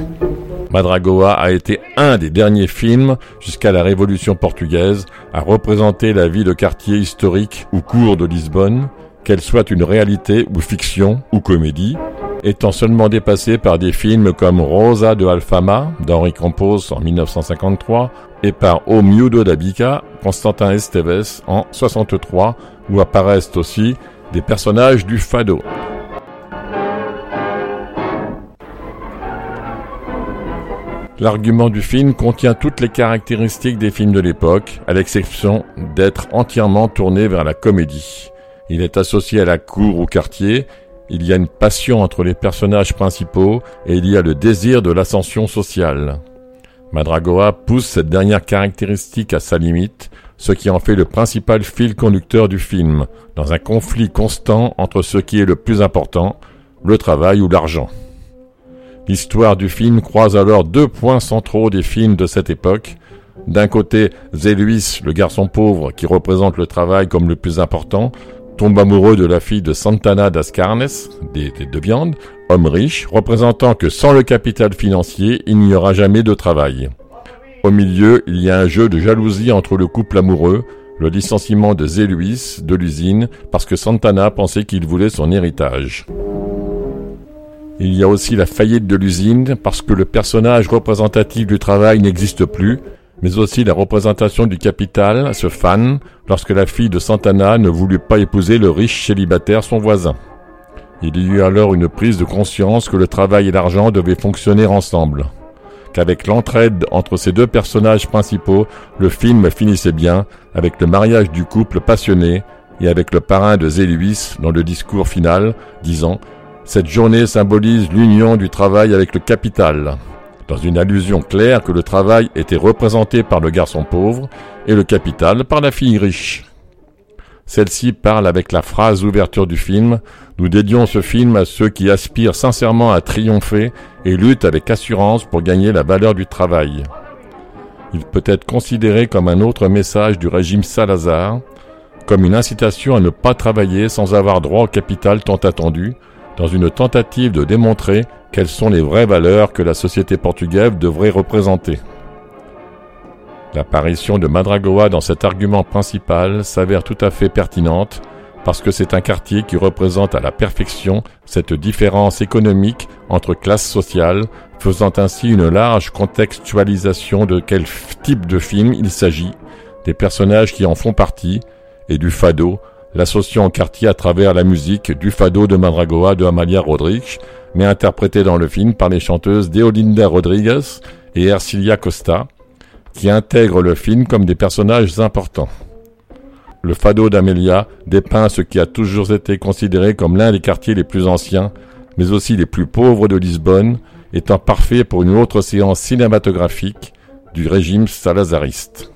Madragoa a été un des derniers films, jusqu'à la Révolution portugaise, à représenter la vie de quartier historique ou court de Lisbonne, qu'elle soit une réalité ou fiction ou comédie, étant seulement dépassé par des films comme Rosa de Alfama d'Henri Campos en 1953 et par O Miudo da Bica, Constantin Esteves en 63, où apparaissent aussi des personnages du fado. L'argument du film contient toutes les caractéristiques des films de l'époque, à l'exception d'être entièrement tourné vers la comédie. Il est associé à la cour ou quartier, il y a une passion entre les personnages principaux et il y a le désir de l'ascension sociale. Madragoa pousse cette dernière caractéristique à sa limite, ce qui en fait le principal fil conducteur du film, dans un conflit constant entre ce qui est le plus important, le travail ou l'argent. L'histoire du film croise alors deux points centraux des films de cette époque. D'un côté, Zéluis, le garçon pauvre qui représente le travail comme le plus important, tombe amoureux de la fille de Santana das Carnes, des, de viande, homme riche, représentant que sans le capital financier, il n'y aura jamais de travail. Au milieu, il y a un jeu de jalousie entre le couple amoureux, le licenciement de Zéluis de l'usine parce que Santana pensait qu'il voulait son héritage. Il y a aussi la faillite de l'usine parce que le personnage représentatif du travail n'existe plus, mais aussi la représentation du capital, ce fan, lorsque la fille de Santana ne voulut pas épouser le riche célibataire son voisin. Il y eut alors une prise de conscience que le travail et l'argent devaient fonctionner ensemble. Qu'avec l'entraide entre ces deux personnages principaux, le film finissait bien, avec le mariage du couple passionné, et avec le parrain de Zéluis dans le discours final, disant Cette journée symbolise l'union du travail avec le capital, dans une allusion claire que le travail était représenté par le garçon pauvre et le capital par la fille riche. Celle-ci parle avec la phrase ouverture du film Nous dédions ce film à ceux qui aspirent sincèrement à triompher et luttent avec assurance pour gagner la valeur du travail. Il peut être considéré comme un autre message du régime Salazar, comme une incitation à ne pas travailler sans avoir droit au capital tant attendu, dans une tentative de démontrer quelles sont les vraies valeurs que la société portugaise devrait représenter. L'apparition de Madragoa dans cet argument principal s'avère tout à fait pertinente parce que c'est un quartier qui représente à la perfection cette différence économique entre classes sociales, faisant ainsi une large contextualisation de quel type de film il s'agit, des personnages qui en font partie, et du fado, l'associant au quartier à travers la musique du fado de Madragoa de Amalia Rodrigues, mais interprété dans le film par les chanteuses Deolinda Rodriguez et Ercilia Costa, qui intègrent le film comme des personnages importants. Le fado d'Amelia dépeint ce qui a toujours été considéré comme l'un des quartiers les plus anciens, mais aussi les plus pauvres de Lisbonne, étant parfait pour une autre séance cinématographique du régime salazariste.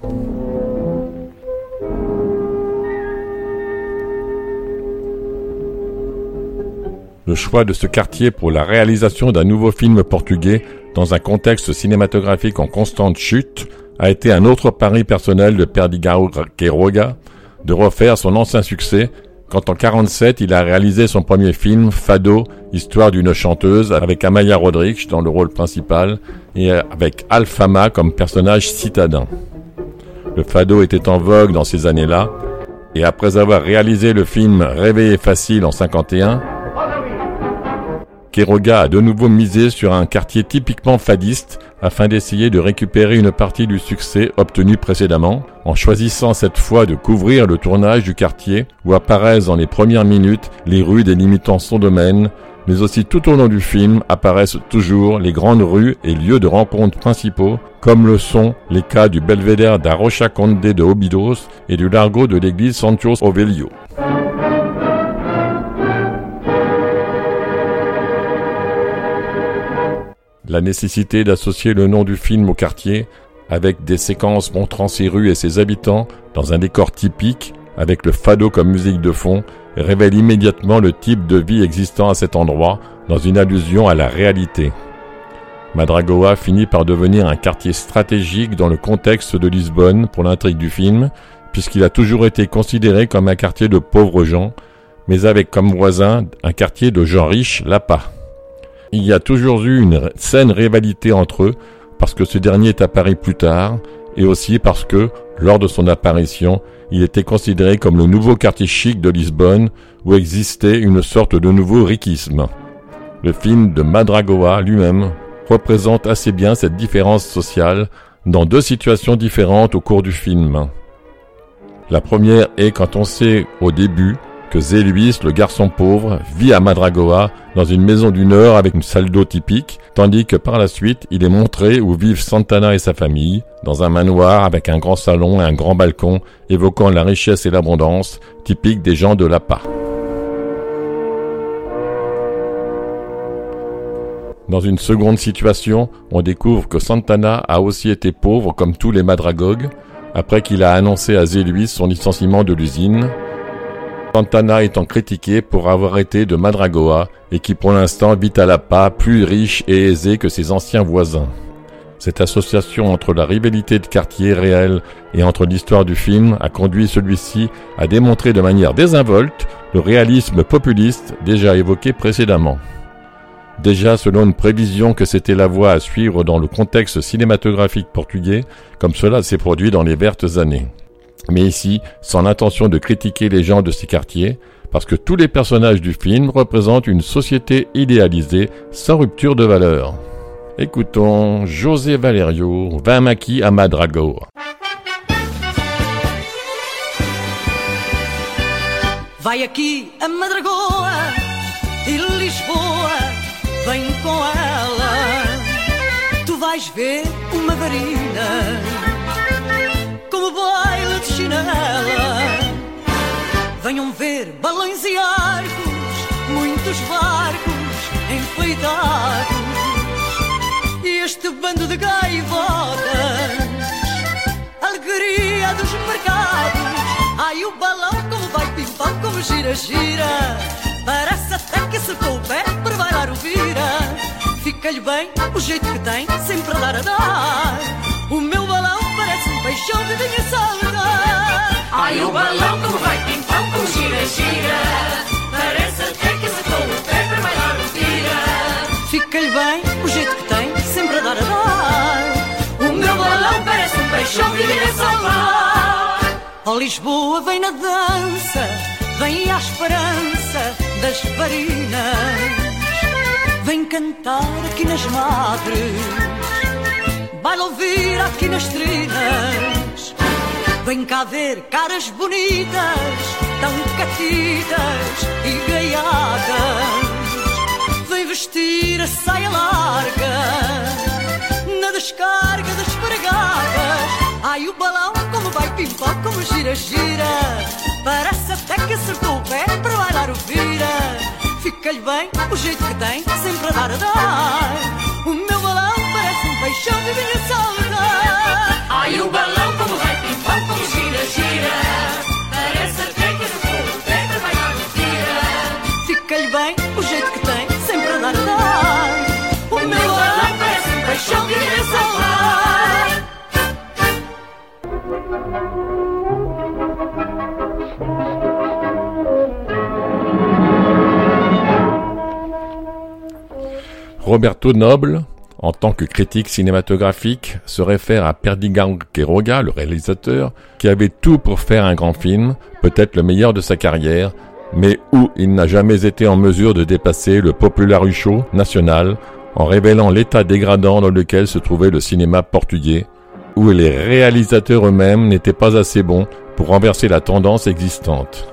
Le choix de ce quartier pour la réalisation d'un nouveau film portugais dans un contexte cinématographique en constante chute a été un autre pari personnel de Perdigão Queiroga de refaire son ancien succès quand en 47 il a réalisé son premier film Fado, histoire d'une chanteuse avec Amaya Rodrigues dans le rôle principal et avec Alfama comme personnage citadin. Le Fado était en vogue dans ces années-là et après avoir réalisé le film Réveillé facile en 51, Quiroga a de nouveau misé sur un quartier typiquement fadiste afin d'essayer de récupérer une partie du succès obtenu précédemment, en choisissant cette fois de couvrir le tournage du quartier où apparaissent dans les premières minutes les rues délimitant son domaine, mais aussi tout au long du film apparaissent toujours les grandes rues et lieux de rencontres principaux, comme le sont les cas du belvédère d'Arrocha Conde de Obidos et du largo de l'église Santos Ovelio. La nécessité d'associer le nom du film au quartier, avec des séquences montrant ses rues et ses habitants dans un décor typique, avec le fado comme musique de fond, révèle immédiatement le type de vie existant à cet endroit, dans une allusion à la réalité. Madragoa finit par devenir un quartier stratégique dans le contexte de Lisbonne pour l'intrigue du film, puisqu'il a toujours été considéré comme un quartier de pauvres gens, mais avec comme voisin un quartier de gens riches, Lapa. Il y a toujours eu une saine rivalité entre eux, parce que ce dernier est apparu plus tard, et aussi parce que, lors de son apparition, il était considéré comme le nouveau quartier chic de Lisbonne, où existait une sorte de nouveau riquisme. Le film de Madragoa lui-même représente assez bien cette différence sociale dans deux situations différentes au cours du film. La première est quand on sait au début que Zé le garçon pauvre, vit à Madragoa dans une maison du Nord avec une salle d'eau typique, tandis que par la suite, il est montré où vivent Santana et sa famille, dans un manoir avec un grand salon et un grand balcon, évoquant la richesse et l'abondance, typique des gens de Lapa. Dans une seconde situation, on découvre que Santana a aussi été pauvre comme tous les madragogues, après qu'il a annoncé à Zé son licenciement de l'usine, Santana étant critiqué pour avoir été de Madragoa et qui pour l'instant vit à la pas plus riche et aisé que ses anciens voisins. Cette association entre la rivalité de quartier réel et entre l'histoire du film a conduit celui-ci à démontrer de manière désinvolte le réalisme populiste déjà évoqué précédemment. Déjà selon une prévision que c'était la voie à suivre dans le contexte cinématographique portugais, comme cela s'est produit dans les vertes années mais ici sans l'intention de critiquer les gens de ces quartiers, parce que tous les personnages du film représentent une société idéalisée sans rupture de valeur. Écoutons José Valerio, Vamaki à Madrago. Vai aqui a Madragoa e Lisboa, vem com ela. Tu vais ver uma varina janela. Venham ver balões e arcos, muitos barcos enfeitados. E este bando de gaivotas, alegria dos mercados. Ai, o balão como vai pimpão, como gira, gira. Parece até que se couber, para bailar o vira. Fica-lhe bem o jeito que tem, sempre a dar a dar. O meu peixão de salga. Ai, o balão como vai pimpão, como gira, gira. Parece até que acertou o pé para bailar o vira. Fica-lhe bem o jeito que tem, sempre a dar a dar. O meu balão parece um peixão de vinha salga. Ó Lisboa vem na dança, vem à esperança das farinas. Vem cantar aqui nas madres, baila ouvir aqui nas trinas. Vem cá ver caras bonitas, tão catitas e gaiadas. Vem vestir a saia larga, na descarga das fregadas. Ai, o balão como vai pimpão, como gira, gira. Parece até que acertou o pé para bailar o vira. Fica-lhe bem o jeito que tem, sempre a dar a dar. O meu balão parece um peixão de vinha salga. Ai, o balão Roberto Noble, en tant que critique cinématographique, se réfère à Perdigan Quiroga, le réalisateur, qui avait tout pour faire un grand film, peut-être le meilleur de sa carrière, mais où il n'a jamais été en mesure de dépasser le popularucho national en révélant l'état dégradant dans lequel se trouvait le cinéma portugais, où les réalisateurs eux-mêmes n'étaient pas assez bons pour renverser la tendance existante.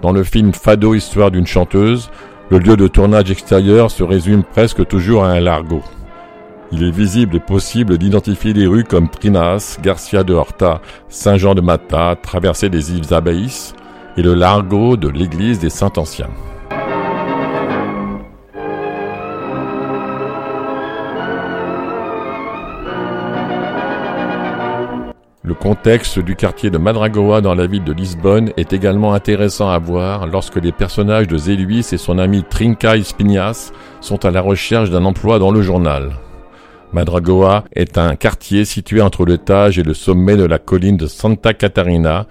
Dans le film Fado, histoire d'une chanteuse, le lieu de tournage extérieur se résume presque toujours à un largo. Il est visible et possible d'identifier les rues comme Trinas, Garcia de Horta, Saint-Jean de Mata, traversée des îles Abaïs et le largo de l'église des Saints-Anciens. Le contexte du quartier de Madragoa dans la ville de Lisbonne est également intéressant à voir lorsque les personnages de Zéluis et son ami Trinca Espinhas sont à la recherche d'un emploi dans le journal. Madragoa est un quartier situé entre le Tage et le sommet de la colline de Santa Catarina,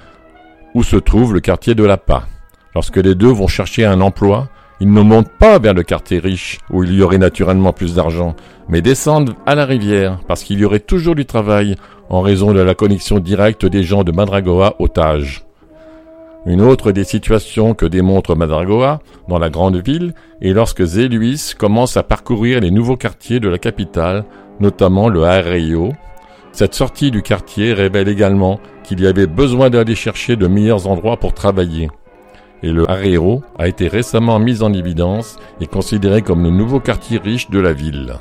où se trouve le quartier de La Pa. Lorsque les deux vont chercher un emploi, ils ne montent pas vers le quartier riche, où il y aurait naturellement plus d'argent, mais descendent à la rivière, parce qu'il y aurait toujours du travail, en raison de la connexion directe des gens de Madragoa au Tage. Une autre des situations que démontre Madragoa dans la grande ville est lorsque Zéluis commence à parcourir les nouveaux quartiers de la capitale, notamment le Arreio. Cette sortie du quartier révèle également qu'il y avait besoin d'aller chercher de meilleurs endroits pour travailler. Et le Arreio a été récemment mis en évidence et considéré comme le nouveau quartier riche de la ville.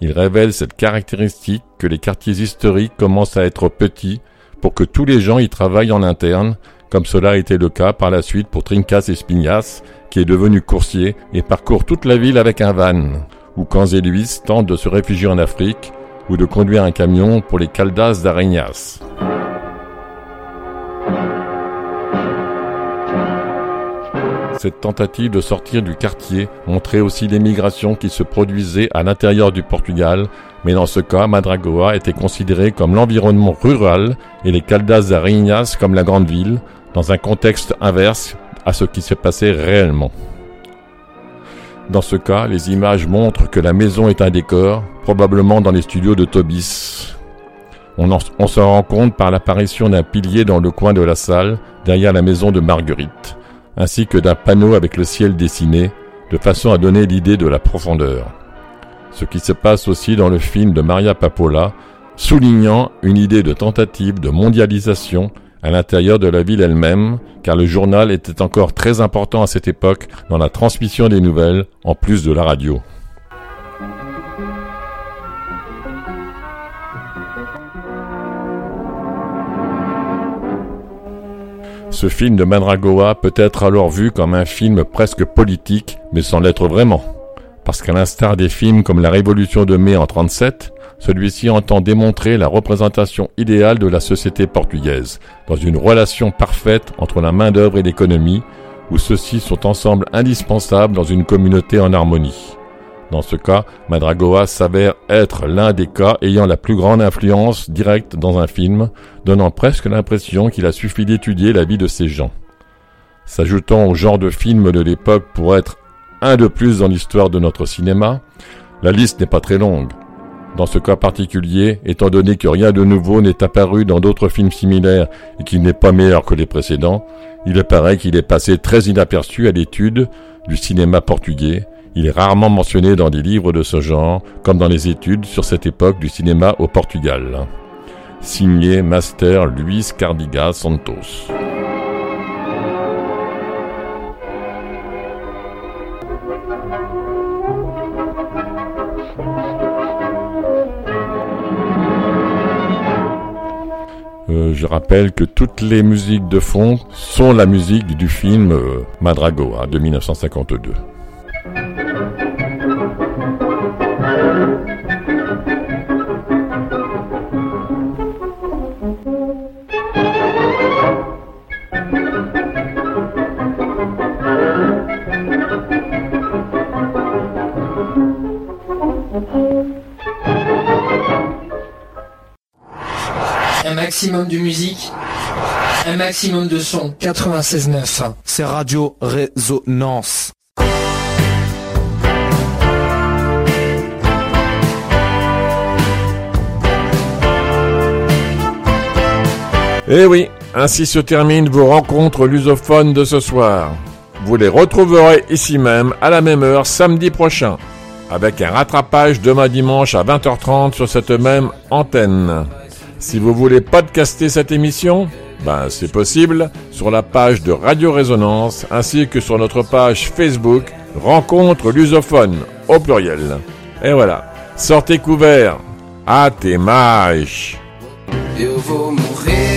Il révèle cette caractéristique que les quartiers historiques commencent à être petits pour que tous les gens y travaillent en interne, comme cela a été le cas par la suite pour Trincas Espignas, qui est devenu coursier et parcourt toute la ville avec un van, ou quand Zéluis tente de se réfugier en Afrique, ou de conduire un camion pour les Caldas d'Arenas. Cette tentative de sortir du quartier montrait aussi l'émigration qui se produisait à l'intérieur du Portugal, mais dans ce cas, Madragoa était considéré comme l'environnement rural et les Caldas d'Arenas comme la grande ville, dans un contexte inverse à ce qui s'est passé réellement. Dans ce cas, les images montrent que la maison est un décor, probablement dans les studios de Tobis. On se rend compte par l'apparition d'un pilier dans le coin de la salle, derrière la maison de Marguerite, ainsi que d'un panneau avec le ciel dessiné, de façon à donner l'idée de la profondeur. Ce qui se passe aussi dans le film de Maria Papola, soulignant une idée de tentative de mondialisation à l'intérieur de la ville elle-même, car le journal était encore très important à cette époque dans la transmission des nouvelles, en plus de la radio. Ce film de Mandragoa peut être alors vu comme un film presque politique, mais sans l'être vraiment. Parce qu'à l'instar des films comme La Révolution de mai en 37, Celui-ci entend démontrer la représentation idéale de la société portugaise, dans une relation parfaite entre la main-d'œuvre et l'économie, où ceux-ci sont ensemble indispensables dans une communauté en harmonie. Dans ce cas, Madragoa s'avère être l'un des cas ayant la plus grande influence directe dans un film, donnant presque l'impression qu'il a suffi d'étudier la vie de ces gens. S'ajoutant au genre de film de l'époque pour être un de plus dans l'histoire de notre cinéma, la liste n'est pas très longue. Dans ce cas particulier, étant donné que rien de nouveau n'est apparu dans d'autres films similaires et qu'il n'est pas meilleur que les précédents, il apparaît qu'il est passé très inaperçu à l'étude du cinéma portugais. Il est rarement mentionné dans des livres de ce genre, comme dans les études sur cette époque du cinéma au Portugal. Signé Master Luis Cardiga Santos. Euh, je rappelle que toutes les musiques de fond sont la musique du film euh, Madrago hein, de 1952. Maximum de musique, un maximum de son. 96.9, c'est Radio Résonance. Eh oui, ainsi se terminent vos rencontres lusophones de ce soir. Vous les retrouverez ici même à la même heure samedi prochain, avec un rattrapage demain dimanche à 20h30 sur cette même antenne. Si vous voulez podcaster cette émission, ben c'est possible sur la page de Radio Résonance ainsi que sur notre page Facebook Rencontre lusophone au pluriel. Et voilà, sortez couverts. À tes morrer,